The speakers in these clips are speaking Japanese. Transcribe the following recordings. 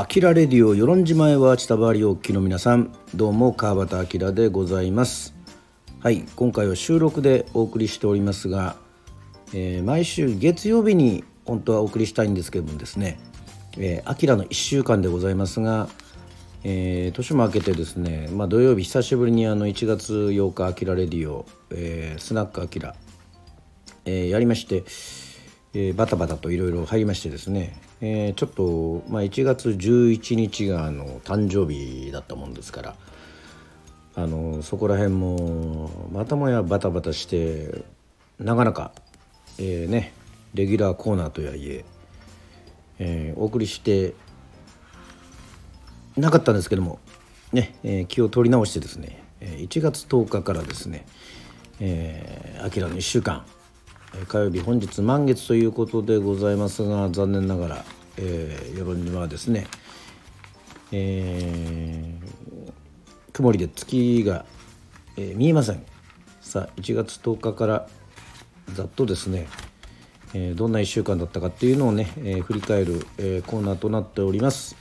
アキラレディオ与論島へは千田バリおきの皆さん。どうも川端明でございます。はい今回は収録でお送りしておりますが、えー、毎週月曜日に本当はお送りしたいんですけどもですねえー、アキラの1週間でございますが、えー、年も明けてですね、まあ、土曜日久しぶりにあの1月8日アキラレディオ、えー、スナックアキラ、えー、やりまして、えー、バタバタといろいろ入りましてですね、えー、ちょっと、まあ、1月11日があの誕生日だったもんですからあのそこら辺もまたもやバタバタしてなかなか、えー、ねレギュラーコーナーとはいええー、お送りしてなかったんですけどもね、えー、気を取り直してですね1月10日からですね「えー、アキラの1週間」火曜日本日満月ということでございますが残念ながら、えー、世論にはですね、えー、曇りで月が、えー、見えません。さあ1月10日からざっとですねえー、どんな1週間だったかっていうのをね、えー、振り返る、えー、コーナーとなっております、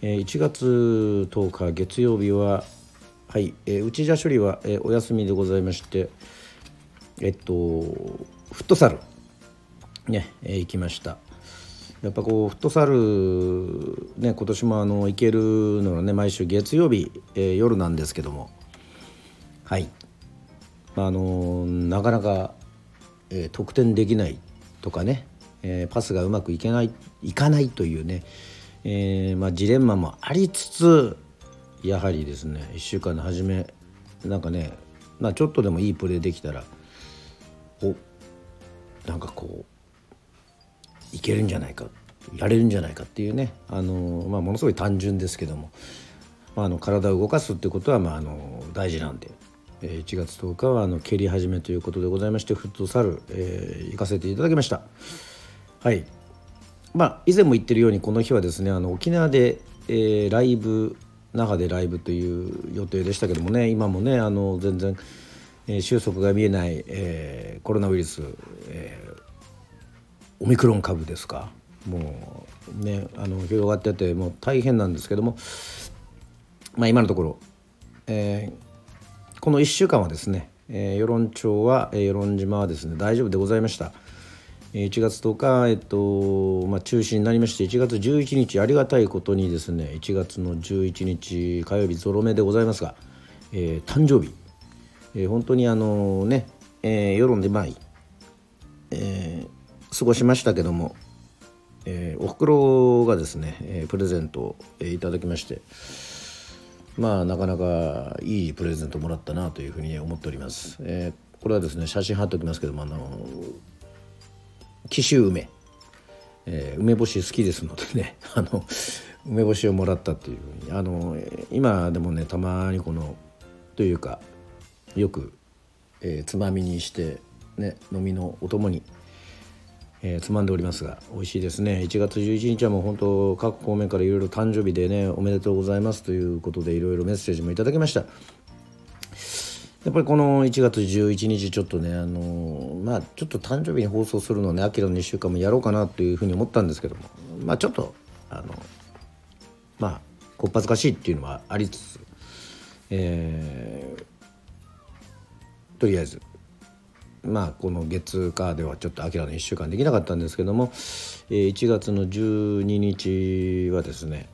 え1月10日月曜日ははい、えー、内田処理は、えお休みでございましてえっとフットサルね、え行きました。やっぱこうフットサルね今年もあの行けるのはね毎週月曜日、え夜なんですけども。はい。あのなかなか、え得点できないとかね、えー、パスがうまくいけないいかないというね、えー、まあ、ジレンマもありつつやはりですね1週間の初めなんかね、まあ、ちょっとでもいいプレーできたらおなんかこういけるんじゃないかやれるんじゃないかっていうね、あのまあ、ものすごい単純ですけども、まあ、あの体を動かすってことは、まあ、あの大事なんで1月10日はあの蹴り始めということでございましてフットサル、えー、行かせていただきました。はい。まあ以前も言ってるようにこの日はですねあの沖縄で、えー、ライブ那覇でライブという予定でしたけどもね今もねあの全然、えー、収束が見えない、えー、コロナウイルス、えー、オミクロン株ですか？もうねあの広がっててもう大変なんですけどもまあ今のところ、えー、この1週間はですね、えー、与論町は、えー、与論島はですね大丈夫でございました。1月10日、えっとまあ、中止になりまして1月11日ありがたいことにですね1月の11日火曜日ゾロ目でございますが、えー、誕生日、えー、本当にあのね、えー、世論でまい、えー、過ごしましたけども、えー、おふくろがですね、えー、プレゼントを、えー、いただきましてまあなかなかいいプレゼントもらったなというふうに思っております。えー、これはですね写真貼っておきますけどもあの紀州梅、えー、梅干し好きですのでね あの梅干しをもらったっていうふうにあの今でもねたまにこのというかよく、えー、つまみにしてね飲みのお供にえー、つまんでおりますが美味しいですね。1月11日はもう本当各方面からいろいろ誕生日でねおめでとうございますということでいろいろメッセージもいただきました。やっぱりこの1月11日ちょっとねあのー、まあちょっと誕生日に放送するのをね秋の2週間もやろうかなというふうに思ったんですけどもまあちょっとあのまあこっぱずかしいっていうのはありつつえー、とりあえずまあこの月火ではちょっと明らかに1週間できなかったんですけども、えー、1月の12日はですね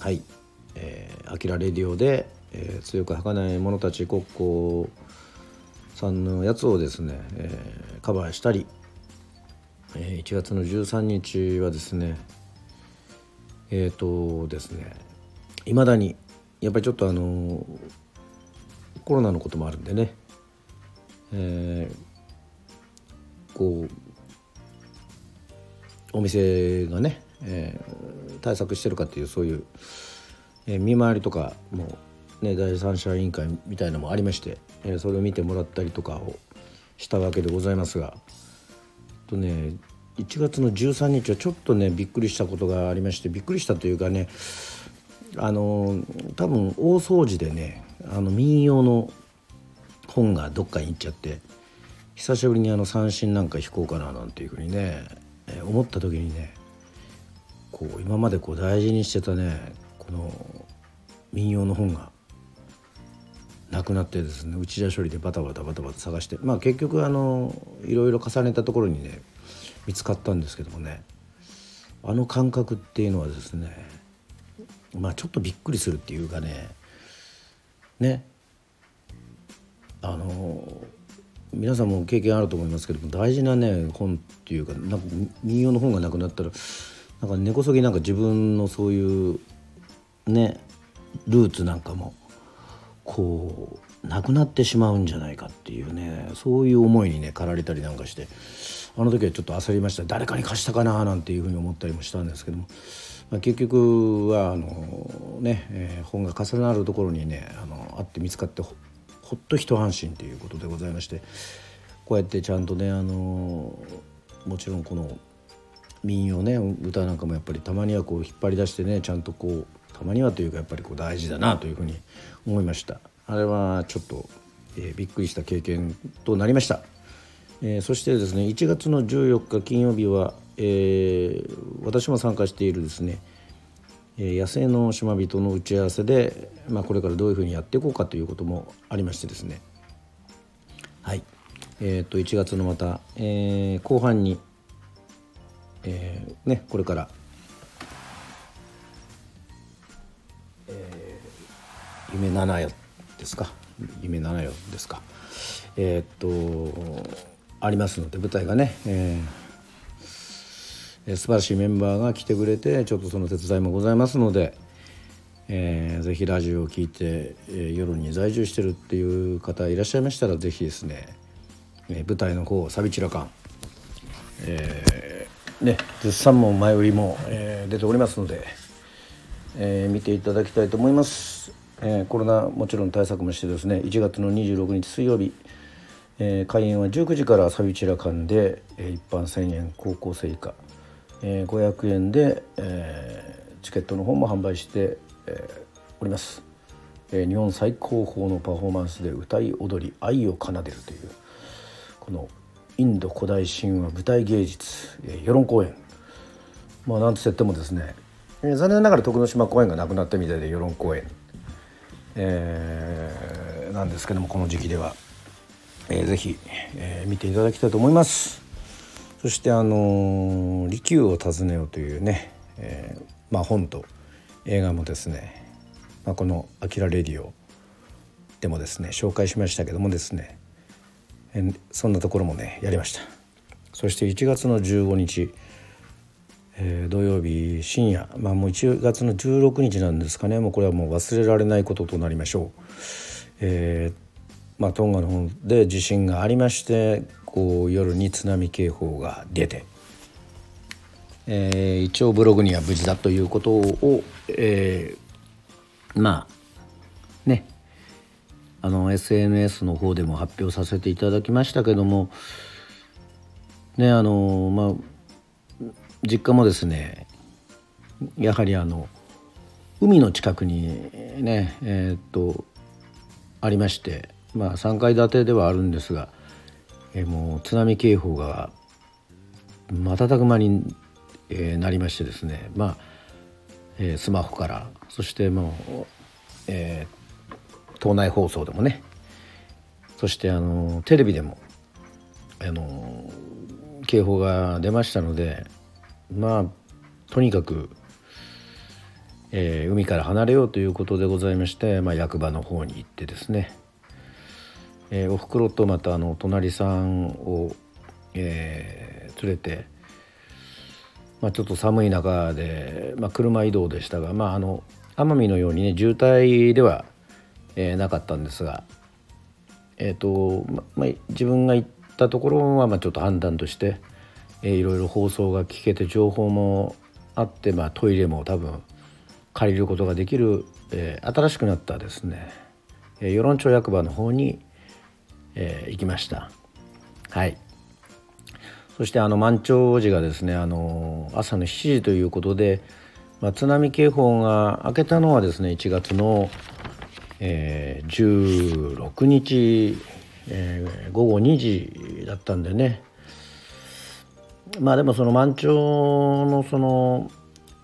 はい「えー、アキラレディオで」えー、強く儚い者たち国交さんのやつをですね、えー、カバーしたり、えー、1月の13日はですねえっ、ー、とですねいまだにやっぱりちょっとあのコロナのこともあるんでねえー、こうお店がね、えー、対策してるかっていうそういう、えー、見回りとかも、ね、第三者委員会みたいなのもありまして、えー、それを見てもらったりとかをしたわけでございますがとね1月の13日はちょっとねびっくりしたことがありましてびっくりしたというかねあの多分大掃除でねあの民謡の本がどっかに行っちゃって久しぶりにあの三振なんか弾こうかななんていうふうにね、えー、思った時にねこう今までこう大事にしてたねこの民謡の本がなくなってですね内田処理でバタバタバタバタ探してまあ結局あのいろいろ重ねたところにね見つかったんですけどもねあの感覚っていうのはですねまあちょっとびっくりするっていうかねねあの皆さんも経験あると思いますけども大事なね本っていうかなんか民謡の本がなくなったらなんか根こそぎなんか自分のそういうねルーツなんかもこうなくなってしまうんじゃないかっていうねそういう思いにね駆られたりなんかしてあの時はちょっと焦りました。誰かに貸したかななんていうふうに思ったりもしたんですけども、まあ、結局はあのね、えー、本が重なるところにねあのあって見つかってほっと一安心ということでございましてこうやってちゃんとねあのもちろんこの民謡ね歌なんかもやっぱりたまにはこう引っ張り出してねちゃんとこうたまにはというかやっぱりこう大事だなというふうに思いました。あれはちょっと、えー、びっくりした経験となりました、えー、そしてですね1月の14日金曜日は、えー、私も参加しているですね野生の島人の打ち合わせで、まあ、これからどういうふうにやっていこうかということもありましてですね。はい。えー、と1月のまた、えー、後半に、えー、ねこれから夢七夜ですか。夢七夜ですか。えー、っとありますので舞台がね、えー、素晴らしいメンバーが来てくれてちょっとその手伝いもございますので、えー、ぜひラジオを聴いて、えー、夜に在住してるっていう方いらっしゃいましたらぜひですね、えー、舞台の方「サビチラカン」えー、ね絶賛も前売りも、えー、出ておりますので、えー、見ていただきたいと思います。えー、コロナもちろん対策もしてですね1月の26日水曜日、えー、開演は19時からサビチラ館で、えー、一般1000円高校生以下、えー、500円で、えー、チケットの方も販売して、え、おります、え、日本最高峰のパフォーマンスで歌い踊り愛を奏でるというこのインド古代神話舞台芸術、えー、世論公演まあなんとせってもですね、えー、残念ながら徳之島公演がなくなったみたいで世論公演えー、なんですけどもこの時期では、えー、ぜひ、えー、見ていただきたいと思います。そしてあの利休を訪ねようというね、えー、まあ本と映画もですね、まあ、この「あきらレディオ」でもですね紹介しましたけどもですね、そんなところもねやりましたそして1月の15日えー、土曜日深夜、まあ、もう1月の16日なんですかねもうこれはもう忘れられないこととなりましょう。えーまあ、トンガの方で地震がありましてこう夜に津波警報が出て、えー、一応ブログには無事だということを、えー、まあねあの SNS の方でも発表させていただきましたけどもねあのまあ実家もですねやはりあの海の近くにねえー、っとありましてまあ3階建てではあるんですが、え、もう津波警報が瞬く間に、え、なりましてですね。まあ、え、スマホからそしてもう、えー、島内放送でもね。そしてあのテレビでもあの警報が出ましたのでまあとにかく、えー、海から離れようということでございまして、まあ、役場の方に行ってですね、えー、おふくろとまたあの隣さんを、えー、連れて、まあ、ちょっと寒い中で、まあ、車移動でしたが、まあ、あの奄美のようにね渋滞では、えー、なかったんですが、えーとままあ、自分が行ったところはまあちょっと判断として、えー、いろいろ放送が聞けて情報もあって、まあ、トイレも多分借りることができる、えー、新しくなったですね、えー、与論町役場の方に、えー、行きました。はい。そしてあの満潮時がですねあの朝の7時ということで、まあ、津波警報が明けたのはですね1月の、えー、16日、えー、午後2時だったんでね。まあでもその満潮のその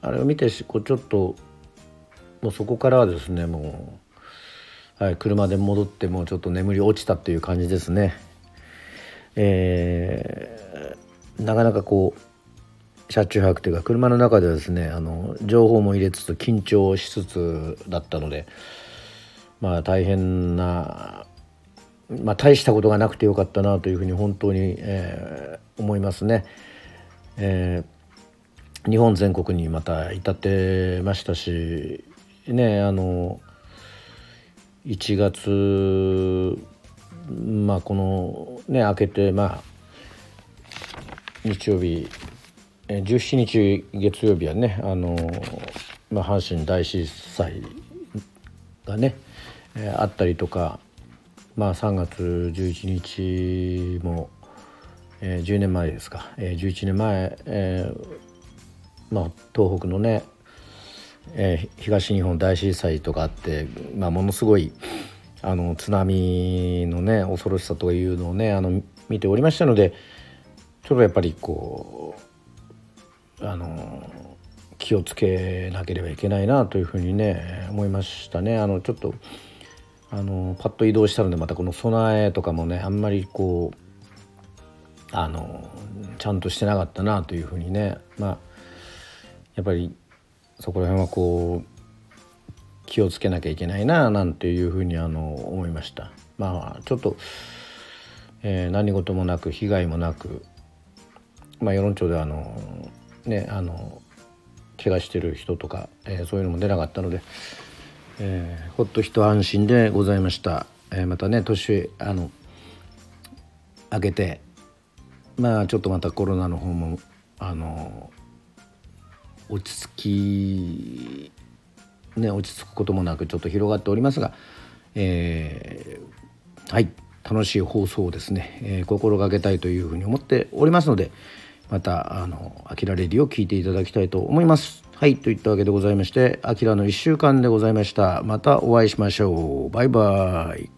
あれを見てこうちょっともうそこからはですねもう、はい、車で戻ってもうちょっと眠り落ちたっていう感じですね。えー、なかなかこう車中泊というか車の中ではですねあの情報も入れつつ緊張しつつだったのでまあ大変なまあ大したことがなくてよかったなというふうに本当に、えー、思いますね。えー、日本全国にまた至ってましたしねあの1月まあこのね明けてまあ日曜日17日月曜日はねあの、まあ、阪神大震災がね、えー、あったりとか、まあ、3月11日も、えー、10年前ですか、えー、11年前、えーまあ、東北のね、えー、東日本大震災とかあって、まあ、ものすごいあの津波のね恐ろしさというのをねあの見ておりましたのでちょっとやっぱりこうあの気をつけなければいけないなというふうにね思いましたね。あのちょっとあのパッと移動したのでまたこの備えとかもねあんまりこうあのちゃんとしてなかったなというふうにねまあやっぱりそこら辺はこう気をつけなきゃいけないななんていうふうにあの思いました。まあちょっと、えー、何事もなく被害もなくまあ世論調ではあのねあの怪我してる人とか、えー、そういうのも出なかったので、えー、ほっと一安心でございました、えー、またね年あの明けてまあちょっとまたコロナの方もあの落ち着きね、落ち着くこともなくちょっと広がっておりますが、えー、はい楽しい放送をですね、えー、心がけたいというふうに思っておりますのでまたあの「あきらレディ」を聞いていただきたいと思います。はいといったわけでございまして「あきらの1週間」でございました。またお会いしましょう。バイバイ。